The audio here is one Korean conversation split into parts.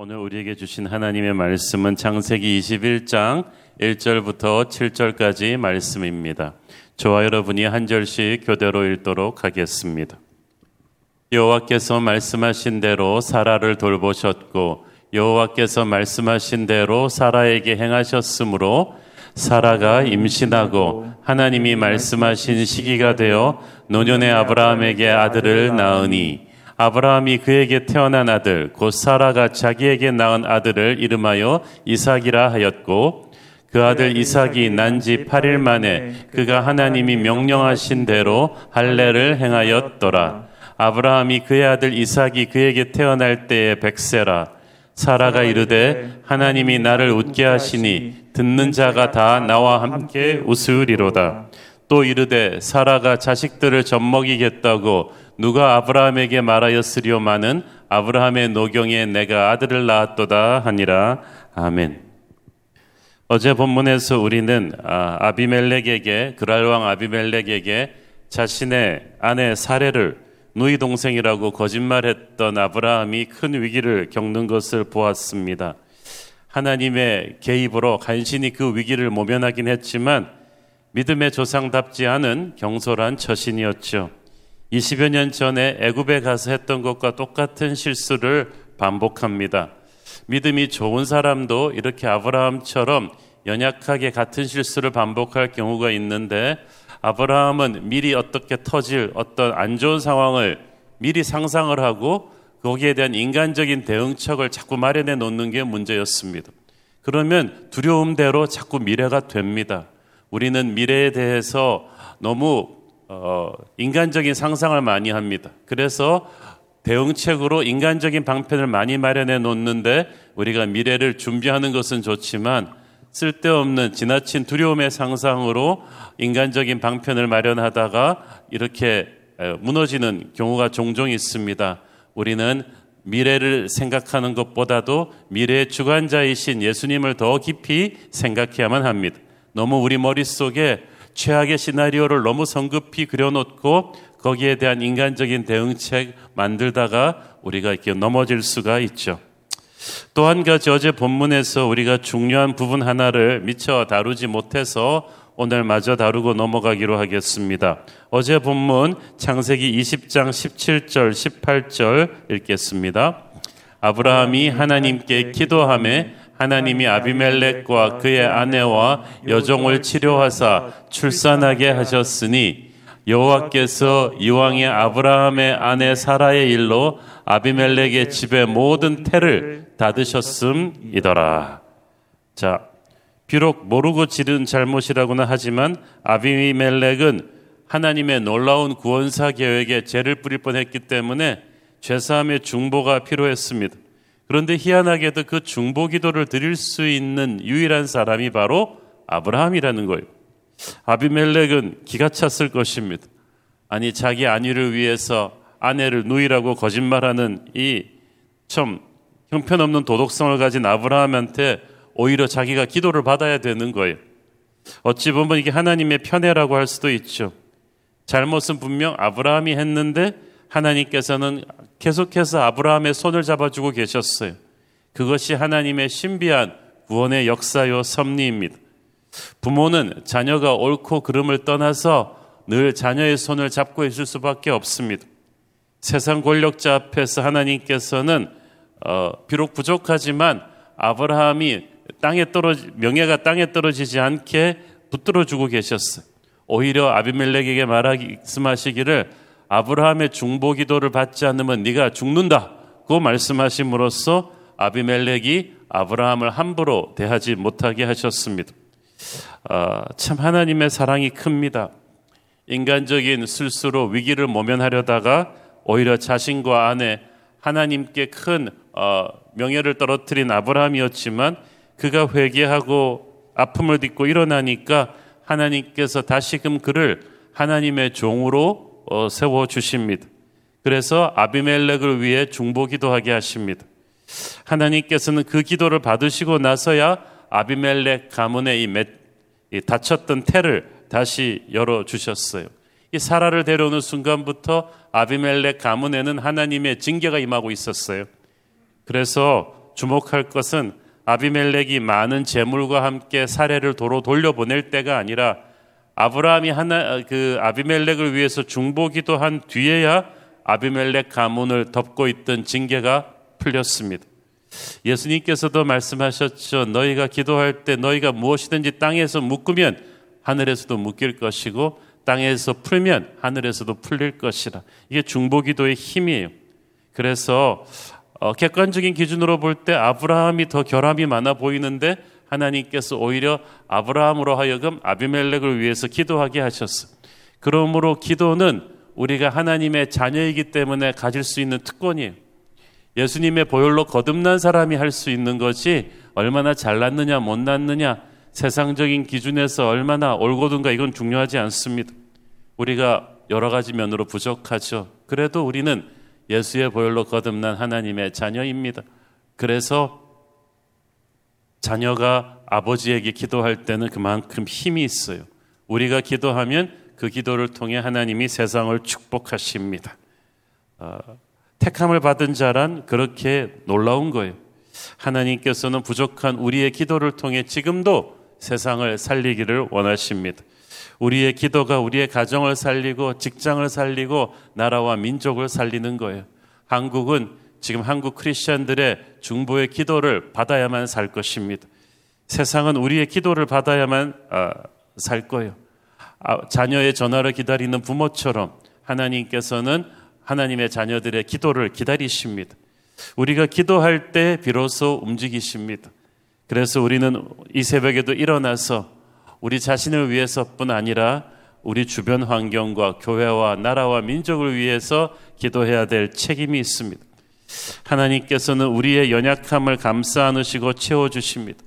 오늘 우리에게 주신 하나님의 말씀은 창세기 21장 1절부터 7절까지 말씀입니다. 저와 여러분이 한 절씩 교대로 읽도록 하겠습니다. 여호와께서 말씀하신 대로 사라를 돌보셨고 여호와께서 말씀하신 대로 사라에게 행하셨으므로 사라가 임신하고 하나님이 말씀하신 시기가 되어 노년의 아브라함에게 아들을 낳으니 아브라함이 그에게 태어난 아들 곧 사라가 자기에게 낳은 아들을 이름하여 이삭이라 하였고 그 아들 이삭이 난 지 8일 만에 그가 하나님이 명령하신 대로 할례를 행하였더라. 아브라함이 그의 아들 이삭이 그에게 태어날 때에 백세라. 사라가 이르되 하나님이 나를 웃게 하시니 듣는 자가 다 나와 함께 웃으리로다. 또 이르되 사라가 자식들을 젖먹이겠다고 누가 아브라함에게 말하였으리오마는 아브라함의 노경에 내가 아들을 낳았도다 하니라. 아멘. 어제 본문에서 우리는 아, 아비멜렉에게 그랄 왕 아비멜렉에게 자신의 아내 사례를 누이 동생이라고 거짓말했던 아브라함이 큰 위기를 겪는 것을 보았습니다. 하나님의 개입으로 간신히 그 위기를 모면하긴 했지만 믿음의 조상답지 않은 경솔한 처신이었죠. 20여 년 전에 애굽에 가서 했던 것과 똑같은 실수를 반복합니다. 믿음이 좋은 사람도 이렇게 아브라함처럼 연약하게 같은 실수를 반복할 경우가 있는데 아브라함은 미리 어떻게 터질 어떤 안 좋은 상황을 미리 상상을 하고 거기에 대한 인간적인 대응책을 자꾸 마련해 놓는 게 문제였습니다. 그러면 두려움대로 자꾸 미래가 됩니다. 우리는 미래에 대해서 너무 어, 인간적인 상상을 많이 합니다. 그래서 대응책으로 인간적인 방편을 많이 마련해 놓는데 우리가 미래를 준비하는 것은 좋지만 쓸데없는 지나친 두려움의 상상으로 인간적인 방편을 마련하다가 이렇게 무너지는 경우가 종종 있습니다. 우리는 미래를 생각하는 것보다도 미래의 주관자이신 예수님을 더 깊이 생각해야만 합니다. 너무 우리 머릿속에 최악의 시나리오를 너무 성급히 그려놓고 거기에 대한 인간적인 대응책 만들다가 우리가 이렇게 넘어질 수가 있죠. 또 한 가지 어제 본문에서 우리가 중요한 부분 하나를 미처 다루지 못해서 오늘 마저 다루고 넘어가기로 하겠습니다. 어제 본문 창세기 20장 17절 18절 읽겠습니다. 아브라함이 하나님께 기도함에 하나님이 아비멜렉과 그의 아내와 여종을 치료하사 출산하게 하셨으니 여호와께서 이왕의 아브라함의 아내 사라의 일로 아비멜렉의 집의 모든 태를 닫으셨음이더라. 자, 비록 모르고 지른 잘못이라고는 하지만 아비멜렉은 하나님의 놀라운 구원사 계획에 죄를 뿌릴 뻔했기 때문에 죄사함의 중보가 필요했습니다. 그런데 희한하게도 그 중보 기도를 드릴 수 있는 유일한 사람이 바로 아브라함이라는 거예요. 아비멜렉은 기가 찼을 것입니다. 아니 자기 아내를 위해서 아내를 누이라고 거짓말하는 이 참 형편없는 도덕성을 가진 아브라함한테 오히려 자기가 기도를 받아야 되는 거예요. 어찌 보면 이게 하나님의 편애라고 할 수도 있죠. 잘못은 분명 아브라함이 했는데 하나님께서는 계속해서 아브라함의 손을 잡아주고 계셨어요. 그것이 하나님의 신비한 구원의 역사요 섭리입니다. 부모는 자녀가 옳고 그름을 떠나서 늘 자녀의 손을 잡고 있을 수밖에 없습니다. 세상 권력자 앞에서 하나님께서는 어, 비록 부족하지만 아브라함이 땅에 떨어지 명예가 땅에 떨어지지 않게 붙들어 주고 계셨어요. 오히려 아비멜렉에게 말씀하시기를 아브라함의 중보 기도를 받지 않으면 네가 죽는다고 말씀하심으로써 아비멜렉이 아브라함을 함부로 대하지 못하게 하셨습니다. 아, 참 하나님의 사랑이 큽니다. 인간적인 실수로 위기를 모면하려다가 오히려 자신과 아내 하나님께 큰 어, 명예를 떨어뜨린 아브라함이었지만 그가 회개하고 아픔을 딛고 일어나니까 하나님께서 다시금 그를 하나님의 종으로 어, 세워 주십니다. 그래서 아비멜렉을 위해 중보 기도하게 하십니다. 하나님께서는 그 기도를 받으시고 나서야 아비멜렉 가문의 이, 맷, 이 닫혔던 태를 다시 열어 주셨어요. 이 사라를 데려오는 순간부터 아비멜렉 가문에는 하나님의 징계가 임하고 있었어요. 그래서 주목할 것은 아비멜렉이 많은 재물과 함께 사례를 도로 돌려보낼 때가 아니라 아브라함이 하나 그 아비멜렉을 위해서 중보기도 한 뒤에야 아비멜렉 가문을 덮고 있던 징계가 풀렸습니다. 예수님께서도 말씀하셨죠. 너희가 기도할 때 너희가 무엇이든지 땅에서 묶으면 하늘에서도 묶일 것이고 땅에서 풀면 하늘에서도 풀릴 것이라. 이게 중보기도의 힘이에요. 그래서 어, 객관적인 기준으로 볼 때 아브라함이 더 결함이 많아 보이는데 하나님께서 오히려 아브라함으로 하여금 아비멜렉을 위해서 기도하게 하셨어. 그러므로 기도는 우리가 하나님의 자녀이기 때문에 가질 수 있는 특권이에요. 예수님의 보혈로 거듭난 사람이 할 수 있는 것이 얼마나 잘났느냐 못났느냐 세상적인 기준에서 얼마나 옳고든가 이건 중요하지 않습니다. 우리가 여러 가지 면으로 부족하죠. 그래도 우리는 예수의 보혈로 거듭난 하나님의 자녀입니다. 그래서 자녀가 아버지에게 기도할 때는 그만큼 힘이 있어요. 우리가 기도하면 그 기도를 통해 하나님이 세상을 축복하십니다. 어, 택함을 받은 자란 그렇게 놀라운 거예요. 하나님께서는 부족한 우리의 기도를 통해 지금도 세상을 살리기를 원하십니다. 우리의 기도가 우리의 가정을 살리고 직장을 살리고 나라와 민족을 살리는 거예요. 한국은 지금 한국 크리스천들의 중보의 기도를 받아야만 살 것입니다. 세상은 우리의 기도를 받아야만 아, 살 거예요. 아, 자녀의 전화를 기다리는 부모처럼 하나님께서는 하나님의 자녀들의 기도를 기다리십니다. 우리가 기도할 때 비로소 움직이십니다. 그래서 우리는 이 새벽에도 일어나서 우리 자신을 위해서뿐 아니라 우리 주변 환경과 교회와 나라와 민족을 위해서 기도해야 될 책임이 있습니다. 하나님께서는 우리의 연약함을 감싸 안으시고 채워 주십니다.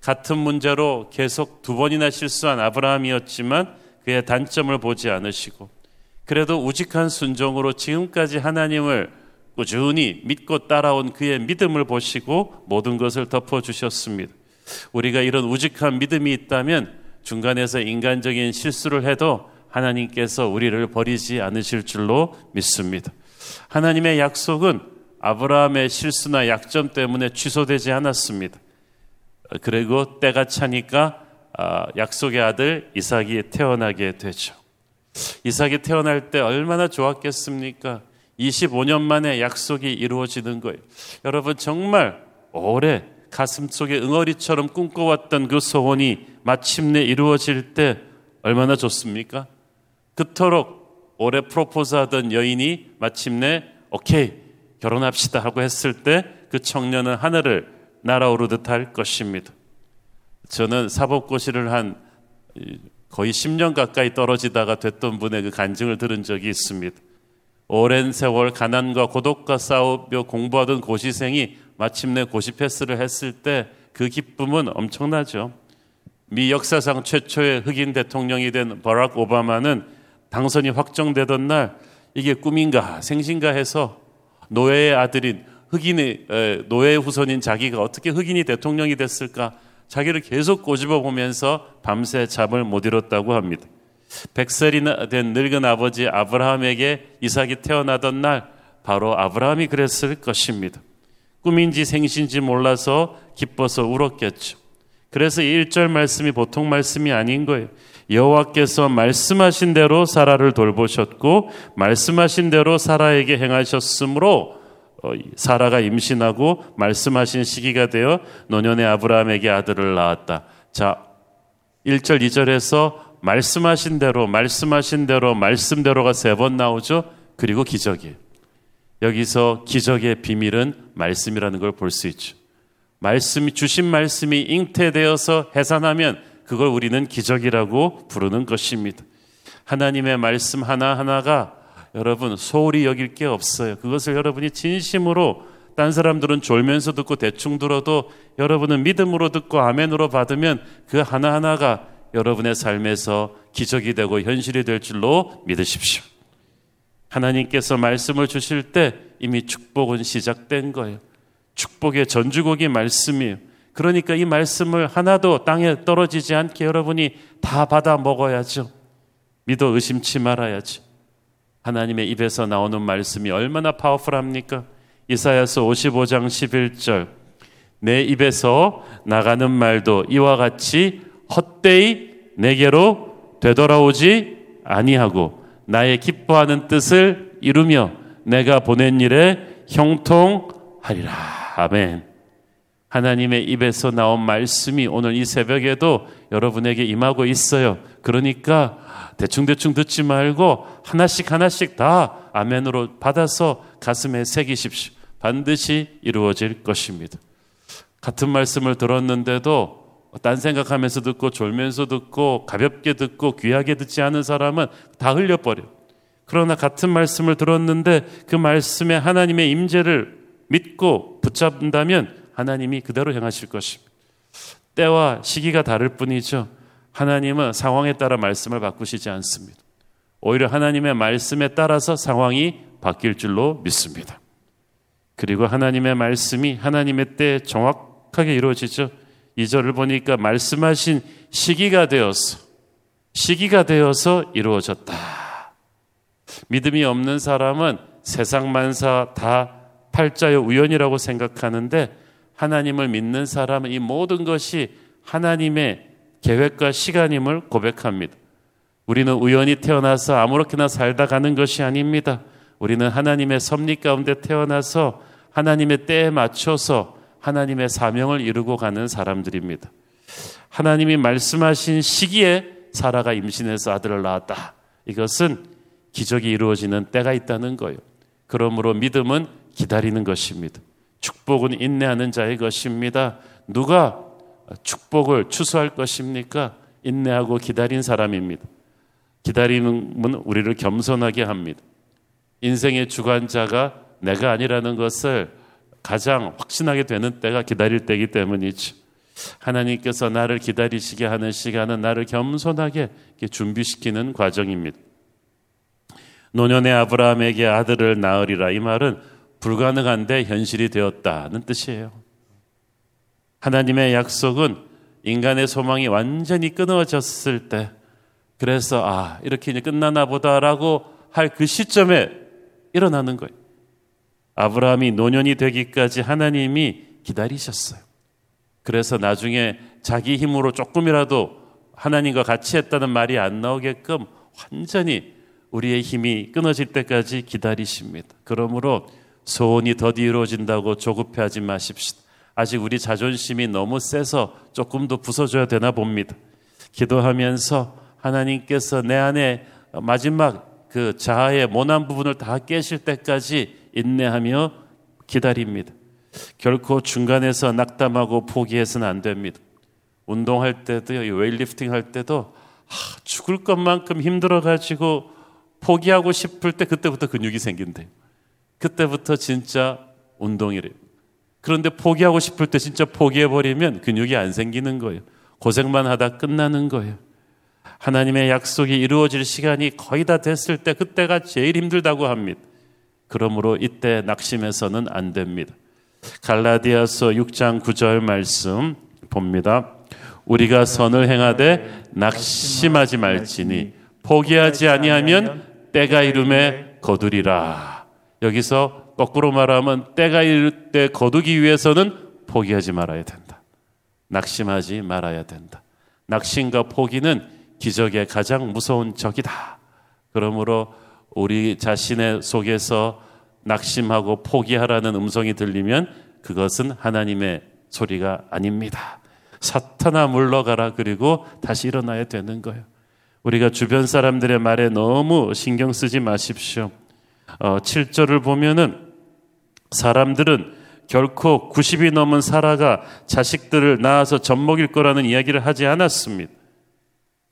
같은 문제로 계속 두 번이나 실수한 아브라함이었지만 그의 단점을 보지 않으시고 그래도 우직한 순종으로 지금까지 하나님을 꾸준히 믿고 따라온 그의 믿음을 보시고 모든 것을 덮어 주셨습니다. 우리가 이런 우직한 믿음이 있다면 중간에서 인간적인 실수를 해도 하나님께서 우리를 버리지 않으실 줄로 믿습니다. 하나님의 약속은 아브라함의 실수나 약점 때문에 취소되지 않았습니다. 그리고 때가 차니까 아, 약속의 아들 이삭이 태어나게 되죠. 이삭이 태어날 때 얼마나 좋았겠습니까? 25년 만에 약속이 이루어지는 거예요. 여러분 정말 오래 가슴 속에 응어리처럼 꿈꿔왔던 그 소원이 마침내 이루어질 때 얼마나 좋습니까? 그토록 오래 프로포즈 하던 여인이 마침내 오케이 결혼합시다 하고 했을 때 그 청년은 하늘을 날아오르듯 할 것입니다. 저는 사법고시를 한 거의 10년 가까이 떨어지다가 됐던 분의 그 간증을 들은 적이 있습니다. 오랜 세월 가난과 고독과 싸우며 공부하던 고시생이 마침내 고시 패스를 했을 때 그 기쁨은 엄청나죠. 미 역사상 최초의 흑인 대통령이 된 버락 오바마는 당선이 확정되던 날 이게 꿈인가 생신가 해서 노예의 아들인 흑인의 노예 후손인 자기가 어떻게 흑인이 대통령이 됐을까 자기를 계속 꼬집어 보면서 밤새 잠을 못 이뤘다고 합니다. 백살이나 된 늙은 아버지 아브라함에게 이삭이 태어나던 날 바로 아브라함이 그랬을 것입니다. 꿈인지 생신지 몰라서 기뻐서 울었겠죠. 그래서 1절 말씀이 보통 말씀이 아닌 거예요. 여호와께서 말씀하신 대로 사라를 돌보셨고 말씀하신 대로 사라에게 행하셨으므로 어, 사라가 임신하고 말씀하신 시기가 되어 노년의 아브라함에게 아들을 낳았다. 자, 1절, 2절에서 말씀하신 대로, 말씀하신 대로, 말씀대로가 세 번 나오죠? 그리고 기적이에요. 여기서 기적의 비밀은 말씀이라는 걸 볼 수 있죠. 말씀이, 주신 말씀이 잉태되어서 해산하면 그걸 우리는 기적이라고 부르는 것입니다. 하나님의 말씀 하나하나가 여러분 소홀히 여길 게 없어요. 그것을 여러분이 진심으로 딴 사람들은 졸면서 듣고 대충 들어도 여러분은 믿음으로 듣고 아멘으로 받으면 그 하나하나가 여러분의 삶에서 기적이 되고 현실이 될 줄로 믿으십시오. 하나님께서 말씀을 주실 때 이미 축복은 시작된 거예요. 축복의 전주곡이 말씀이에요. 그러니까 이 말씀을 하나도 땅에 떨어지지 않게 여러분이 다 받아 먹어야죠. 믿어 의심치 말아야죠. 하나님의 입에서 나오는 말씀이 얼마나 파워풀합니까? 이사야서 55장 11절 내 입에서 나가는 말도 이와 같이 헛되이 내게로 되돌아오지 아니하고 나의 기뻐하는 뜻을 이루며 내가 보낸 일에 형통하리라. 아멘. 하나님의 입에서 나온 말씀이 오늘 이 새벽에도 여러분에게 임하고 있어요. 그러니까 대충대충 듣지 말고 하나씩 하나씩 다 아멘으로 받아서 가슴에 새기십시오. 반드시 이루어질 것입니다. 같은 말씀을 들었는데도 딴 생각하면서 듣고 졸면서 듣고 가볍게 듣고 귀하게 듣지 않은 사람은 다 흘려버려. 그러나 같은 말씀을 들었는데 그 말씀에 하나님의 임재를 믿고 붙잡는다면 하나님이 그대로 행하실 것입니다. 때와 시기가 다를 뿐이죠. 하나님은 상황에 따라 말씀을 바꾸시지 않습니다. 오히려 하나님의 말씀에 따라서 상황이 바뀔 줄로 믿습니다. 그리고 하나님의 말씀이 하나님의 때에 정확하게 이루어지죠. 이절을 보니까 말씀하신 시기가 되어서 시기가 되어서 이루어졌다. 믿음이 없는 사람은 세상 만사 다 팔자의 우연이라고 생각하는데 하나님을 믿는 사람은 이 모든 것이 하나님의 계획과 시간임을 고백합니다. 우리는 우연히 태어나서 아무렇게나 살다 가는 것이 아닙니다. 우리는 하나님의 섭리 가운데 태어나서 하나님의 때에 맞춰서 하나님의 사명을 이루고 가는 사람들입니다. 하나님이 말씀하신 시기에 사라가 임신해서 아들을 낳았다. 이것은 기적이 이루어지는 때가 있다는 거예요. 그러므로 믿음은 기다리는 것입니다. 축복은 인내하는 자의 것입니다. 누가 축복을 추수할 것입니까? 인내하고 기다린 사람입니다. 기다리는 분 우리를 겸손하게 합니다. 인생의 주관자가 내가 아니라는 것을 가장 확신하게 되는 때가 기다릴 때이기 때문이죠. 하나님께서 나를 기다리시게 하는 시간은 나를 겸손하게 준비시키는 과정입니다. 노년의 아브라함에게 아들을 낳으리라 이 말은 불가능한데 현실이 되었다는 뜻이에요. 하나님의 약속은 인간의 소망이 완전히 끊어졌을 때, 그래서 아, 이렇게 이제 끝나나 보다라고 할 그 시점에 일어나는 거예요. 아브라함이 노년이 되기까지 하나님이 기다리셨어요. 그래서 나중에 자기 힘으로 조금이라도 하나님과 같이 했다는 말이 안 나오게끔 완전히 우리의 힘이 끊어질 때까지 기다리십니다. 그러므로 소원이 더디 이루어진다고 조급해하지 마십시오. 아직 우리 자존심이 너무 세서 조금 더 부서져야 되나 봅니다. 기도하면서 하나님께서 내 안에 마지막 그 자아의 모난 부분을 다 깨실 때까지 인내하며 기다립니다. 결코 중간에서 낙담하고 포기해서는 안 됩니다. 운동할 때도 weight lifting 할 때도 아, 죽을 것만큼 힘들어 가지고 포기하고 싶을 때 그때부터 근육이 생긴대요. 그때부터 진짜 운동이래요. 그런데 포기하고 싶을 때 진짜 포기해버리면 근육이 안 생기는 거예요. 고생만 하다 끝나는 거예요. 하나님의 약속이 이루어질 시간이 거의 다 됐을 때 그때가 제일 힘들다고 합니다. 그러므로 이때 낙심해서는 안 됩니다. 갈라디아서 6장 9절 말씀 봅니다. 우리가 선을 행하되 낙심하지 말지니 포기하지 아니하면 때가 이름에 거두리라. 여기서 거꾸로 말하면 때가 이를 때 거두기 위해서는 포기하지 말아야 된다. 낙심하지 말아야 된다. 낙심과 포기는 기적의 가장 무서운 적이다. 그러므로 우리 자신의 속에서 낙심하고 포기하라는 음성이 들리면 그것은 하나님의 소리가 아닙니다. 사탄아 물러가라 그리고 다시 일어나야 되는 거예요. 우리가 주변 사람들의 말에 너무 신경 쓰지 마십시오. 어, 7절을 보면은 사람들은 결코 90이 넘은 사라가 자식들을 낳아서 젖먹일 거라는 이야기를 하지 않았습니다.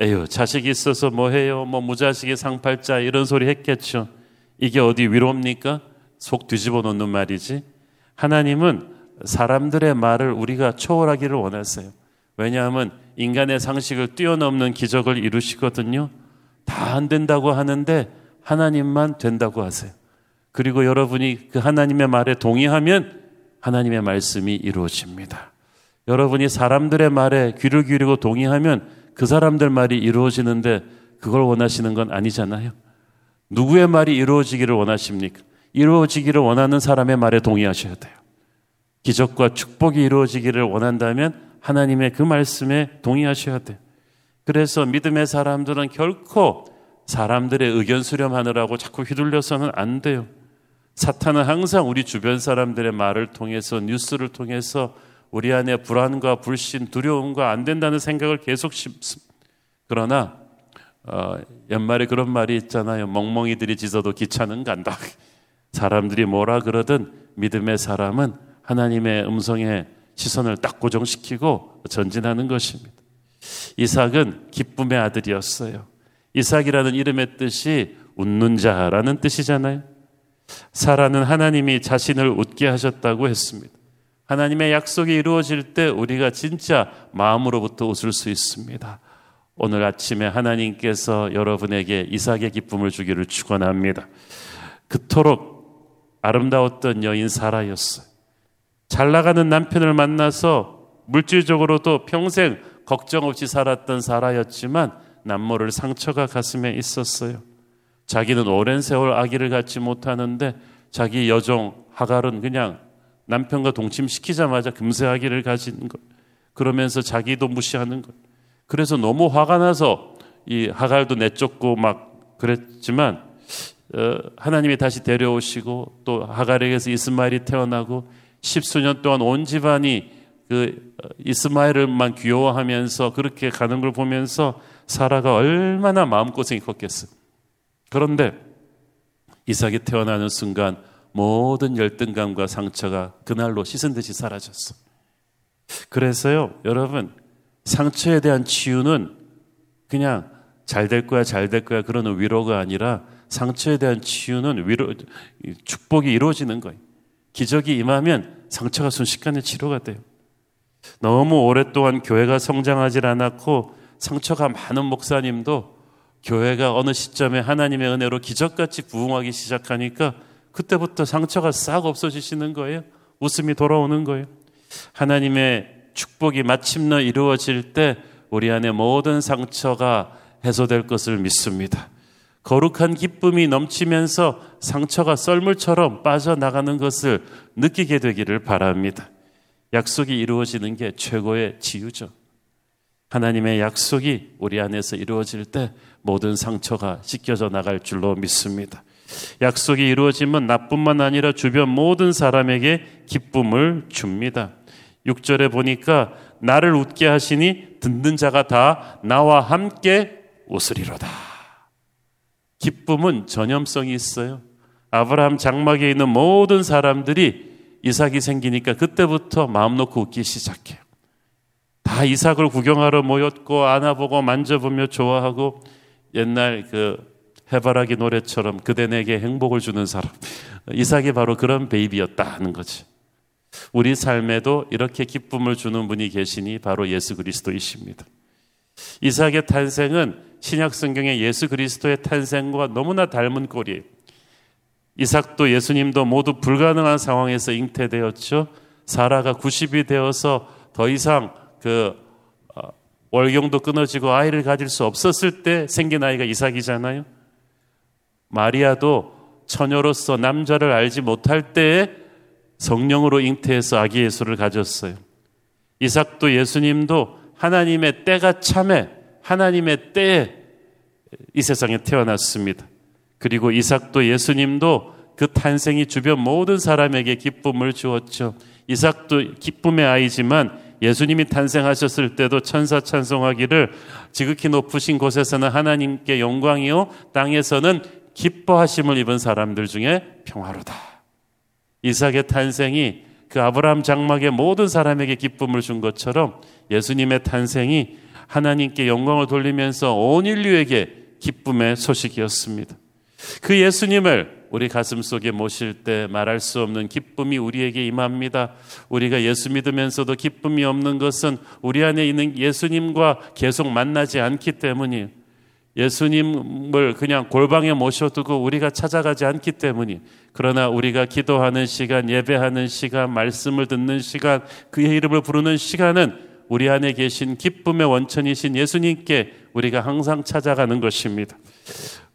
에휴, 자식이 있어서 뭐 해요? 뭐 무자식이 상팔자 이런 소리 했겠죠. 이게 어디 위로입니까? 속 뒤집어 놓는 말이지. 하나님은 사람들의 말을 우리가 초월하기를 원하세요. 왜냐하면 인간의 상식을 뛰어넘는 기적을 이루시거든요. 다 안 된다고 하는데 하나님만 된다고 하세요. 그리고 여러분이 그 하나님의 말에 동의하면 하나님의 말씀이 이루어집니다. 여러분이 사람들의 말에 귀를 기울이고 동의하면 그 사람들 말이 이루어지는데 그걸 원하시는 건 아니잖아요. 누구의 말이 이루어지기를 원하십니까? 이루어지기를 원하는 사람의 말에 동의하셔야 돼요. 기적과 축복이 이루어지기를 원한다면 하나님의 그 말씀에 동의하셔야 돼. 그래서 믿음의 사람들은 결코 사람들의 의견 수렴하느라고 자꾸 휘둘려서는 안 돼요. 사탄은 항상 우리 주변 사람들의 말을 통해서 뉴스를 통해서 우리 안에 불안과 불신, 두려움과 안 된다는 생각을 계속 심습니다. 그러나 어, 연말에 그런 말이 있잖아요. 멍멍이들이 짖어도 기차는 간다. 사람들이 뭐라 그러든 믿음의 사람은 하나님의 음성에 시선을 딱 고정시키고 전진하는 것입니다. 이삭은 기쁨의 아들이었어요. 이삭이라는 이름의 뜻이 웃는 자라는 뜻이잖아요. 사라는 하나님이 자신을 웃게 하셨다고 했습니다. 하나님의 약속이 이루어질 때 우리가 진짜 마음으로부터 웃을 수 있습니다. 오늘 아침에 하나님께서 여러분에게 이삭의 기쁨을 주기를 축원합니다. 그토록 아름다웠던 여인 사라였어요. 잘 나가는 남편을 만나서 물질적으로도 평생 걱정 없이 살았던 사라였지만 남모를 상처가 가슴에 있었어요. 자기는 오랜 세월 아기를 갖지 못하는데 자기 여종 하갈은 그냥 남편과 동침시키자마자 금세 아기를 가진 것. 그러면서 자기도 무시하는 것. 그래서 너무 화가 나서 이 하갈도 내쫓고 막 그랬지만 어, 하나님이 다시 데려오시고 또 하갈에게서 이스마엘이 태어나고 십수년 동안 온 집안이 그 어, 이스마엘을만 귀여워하면서 그렇게 가는 걸 보면서 사라가 얼마나 마음고생이 컸겠어. 그런데 이삭이 태어나는 순간 모든 열등감과 상처가 그날로 씻은 듯이 사라졌어. 그래서요, 여러분, 상처에 대한 치유는 그냥 잘 될 거야, 잘 될 거야 그러는 위로가 아니라 상처에 대한 치유는 위로, 축복이 이루어지는 거예요. 기적이 임하면 상처가 순식간에 치료가 돼요. 너무 오랫동안 교회가 성장하지 않았고 상처가 많은 목사님도 교회가 어느 시점에 하나님의 은혜로 기적같이 부흥하기 시작하니까 그때부터 상처가 싹 없어지시는 거예요. 웃음이 돌아오는 거예요. 하나님의 축복이 마침내 이루어질 때 우리 안에 모든 상처가 해소될 것을 믿습니다. 거룩한 기쁨이 넘치면서 상처가 썰물처럼 빠져나가는 것을 느끼게 되기를 바랍니다. 약속이 이루어지는 게 최고의 치유죠. 하나님의 약속이 우리 안에서 이루어질 때 모든 상처가 씻겨져 나갈 줄로 믿습니다. 약속이 이루어지면 나뿐만 아니라 주변 모든 사람에게 기쁨을 줍니다. 6절에 보니까 나를 웃게 하시니 듣는 자가 다 나와 함께 웃으리로다. 기쁨은 전염성이 있어요. 아브라함 장막에 있는 모든 사람들이 이삭이 생기니까 그때부터 마음 놓고 웃기 시작해요. 다 이삭을 구경하러 모였고 안아보고 만져보며 좋아하고 옛날 그 해바라기 노래처럼 그대 내게 행복을 주는 사람. 이삭이 바로 그런 베이비였다 하는 거지. 우리 삶에도 이렇게 기쁨을 주는 분이 계시니 바로 예수 그리스도이십니다. 이삭의 탄생은 신약 성경의 예수 그리스도의 탄생과 너무나 닮은 꼴이에요. 이삭도 예수님도 모두 불가능한 상황에서 잉태되었죠. 사라가 90이 되어서 더 이상 그 어, 월경도 끊어지고 아이를 가질 수 없었을 때 생긴 아이가 이삭이잖아요. 마리아도 처녀로서 남자를 알지 못할 때에 성령으로 잉태해서 아기 예수를 가졌어요. 이삭도 예수님도 하나님의 때가 참해 하나님의 때에 이 세상에 태어났습니다. 그리고 이삭도 예수님도 그 탄생이 주변 모든 사람에게 기쁨을 주었죠. 이삭도 기쁨의 아이지만 예수님이 탄생하셨을 때도 천사 찬송하기를 지극히 높으신 곳에서는 하나님께 영광이요 땅에서는 기뻐하심을 입은 사람들 중에 평화로다. 이삭의 탄생이 그 아브라함 장막의 모든 사람에게 기쁨을 준 것처럼 예수님의 탄생이 하나님께 영광을 돌리면서 온 인류에게 기쁨의 소식이었습니다. 그 예수님을 우리 가슴 속에 모실 때 말할 수 없는 기쁨이 우리에게 임합니다. 우리가 예수 믿으면서도 기쁨이 없는 것은 우리 안에 있는 예수님과 계속 만나지 않기 때문이에요. 예수님을 그냥 골방에 모셔두고 우리가 찾아가지 않기 때문이 그러나 우리가 기도하는 시간, 예배하는 시간, 말씀을 듣는 시간, 그의 이름을 부르는 시간은 우리 안에 계신 기쁨의 원천이신 예수님께 우리가 항상 찾아가는 것입니다.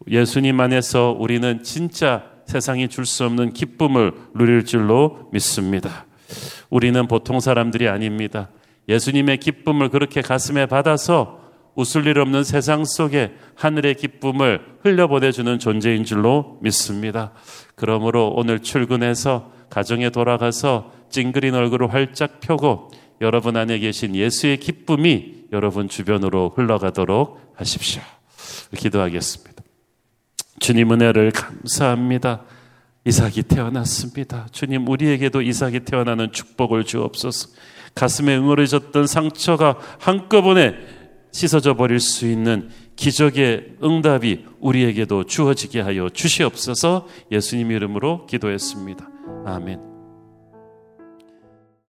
예수님 안에서 우리는 진짜 세상이 줄 수 없는 기쁨을 누릴 줄로 믿습니다. 우리는 보통 사람들이 아닙니다. 예수님의 기쁨을 그렇게 가슴에 받아서 웃을 일 없는 세상 속에 하늘의 기쁨을 흘려보내주는 존재인 줄로 믿습니다. 그러므로 오늘 출근해서 가정에 돌아가서 찡그린 얼굴을 활짝 펴고 여러분 안에 계신 예수의 기쁨이 여러분 주변으로 흘러가도록 하십시오. 기도하겠습니다. 주님 은혜를 감사합니다. 이삭이 태어났습니다. 주님 우리에게도 이삭이 태어나는 축복을 주옵소서. 가슴에 응어려졌던 상처가 한꺼번에 씻어져 버릴 수 있는 기적의 응답이 우리에게도 주어지게 하여 주시옵소서 예수님 이름으로 기도했습니다. 아멘.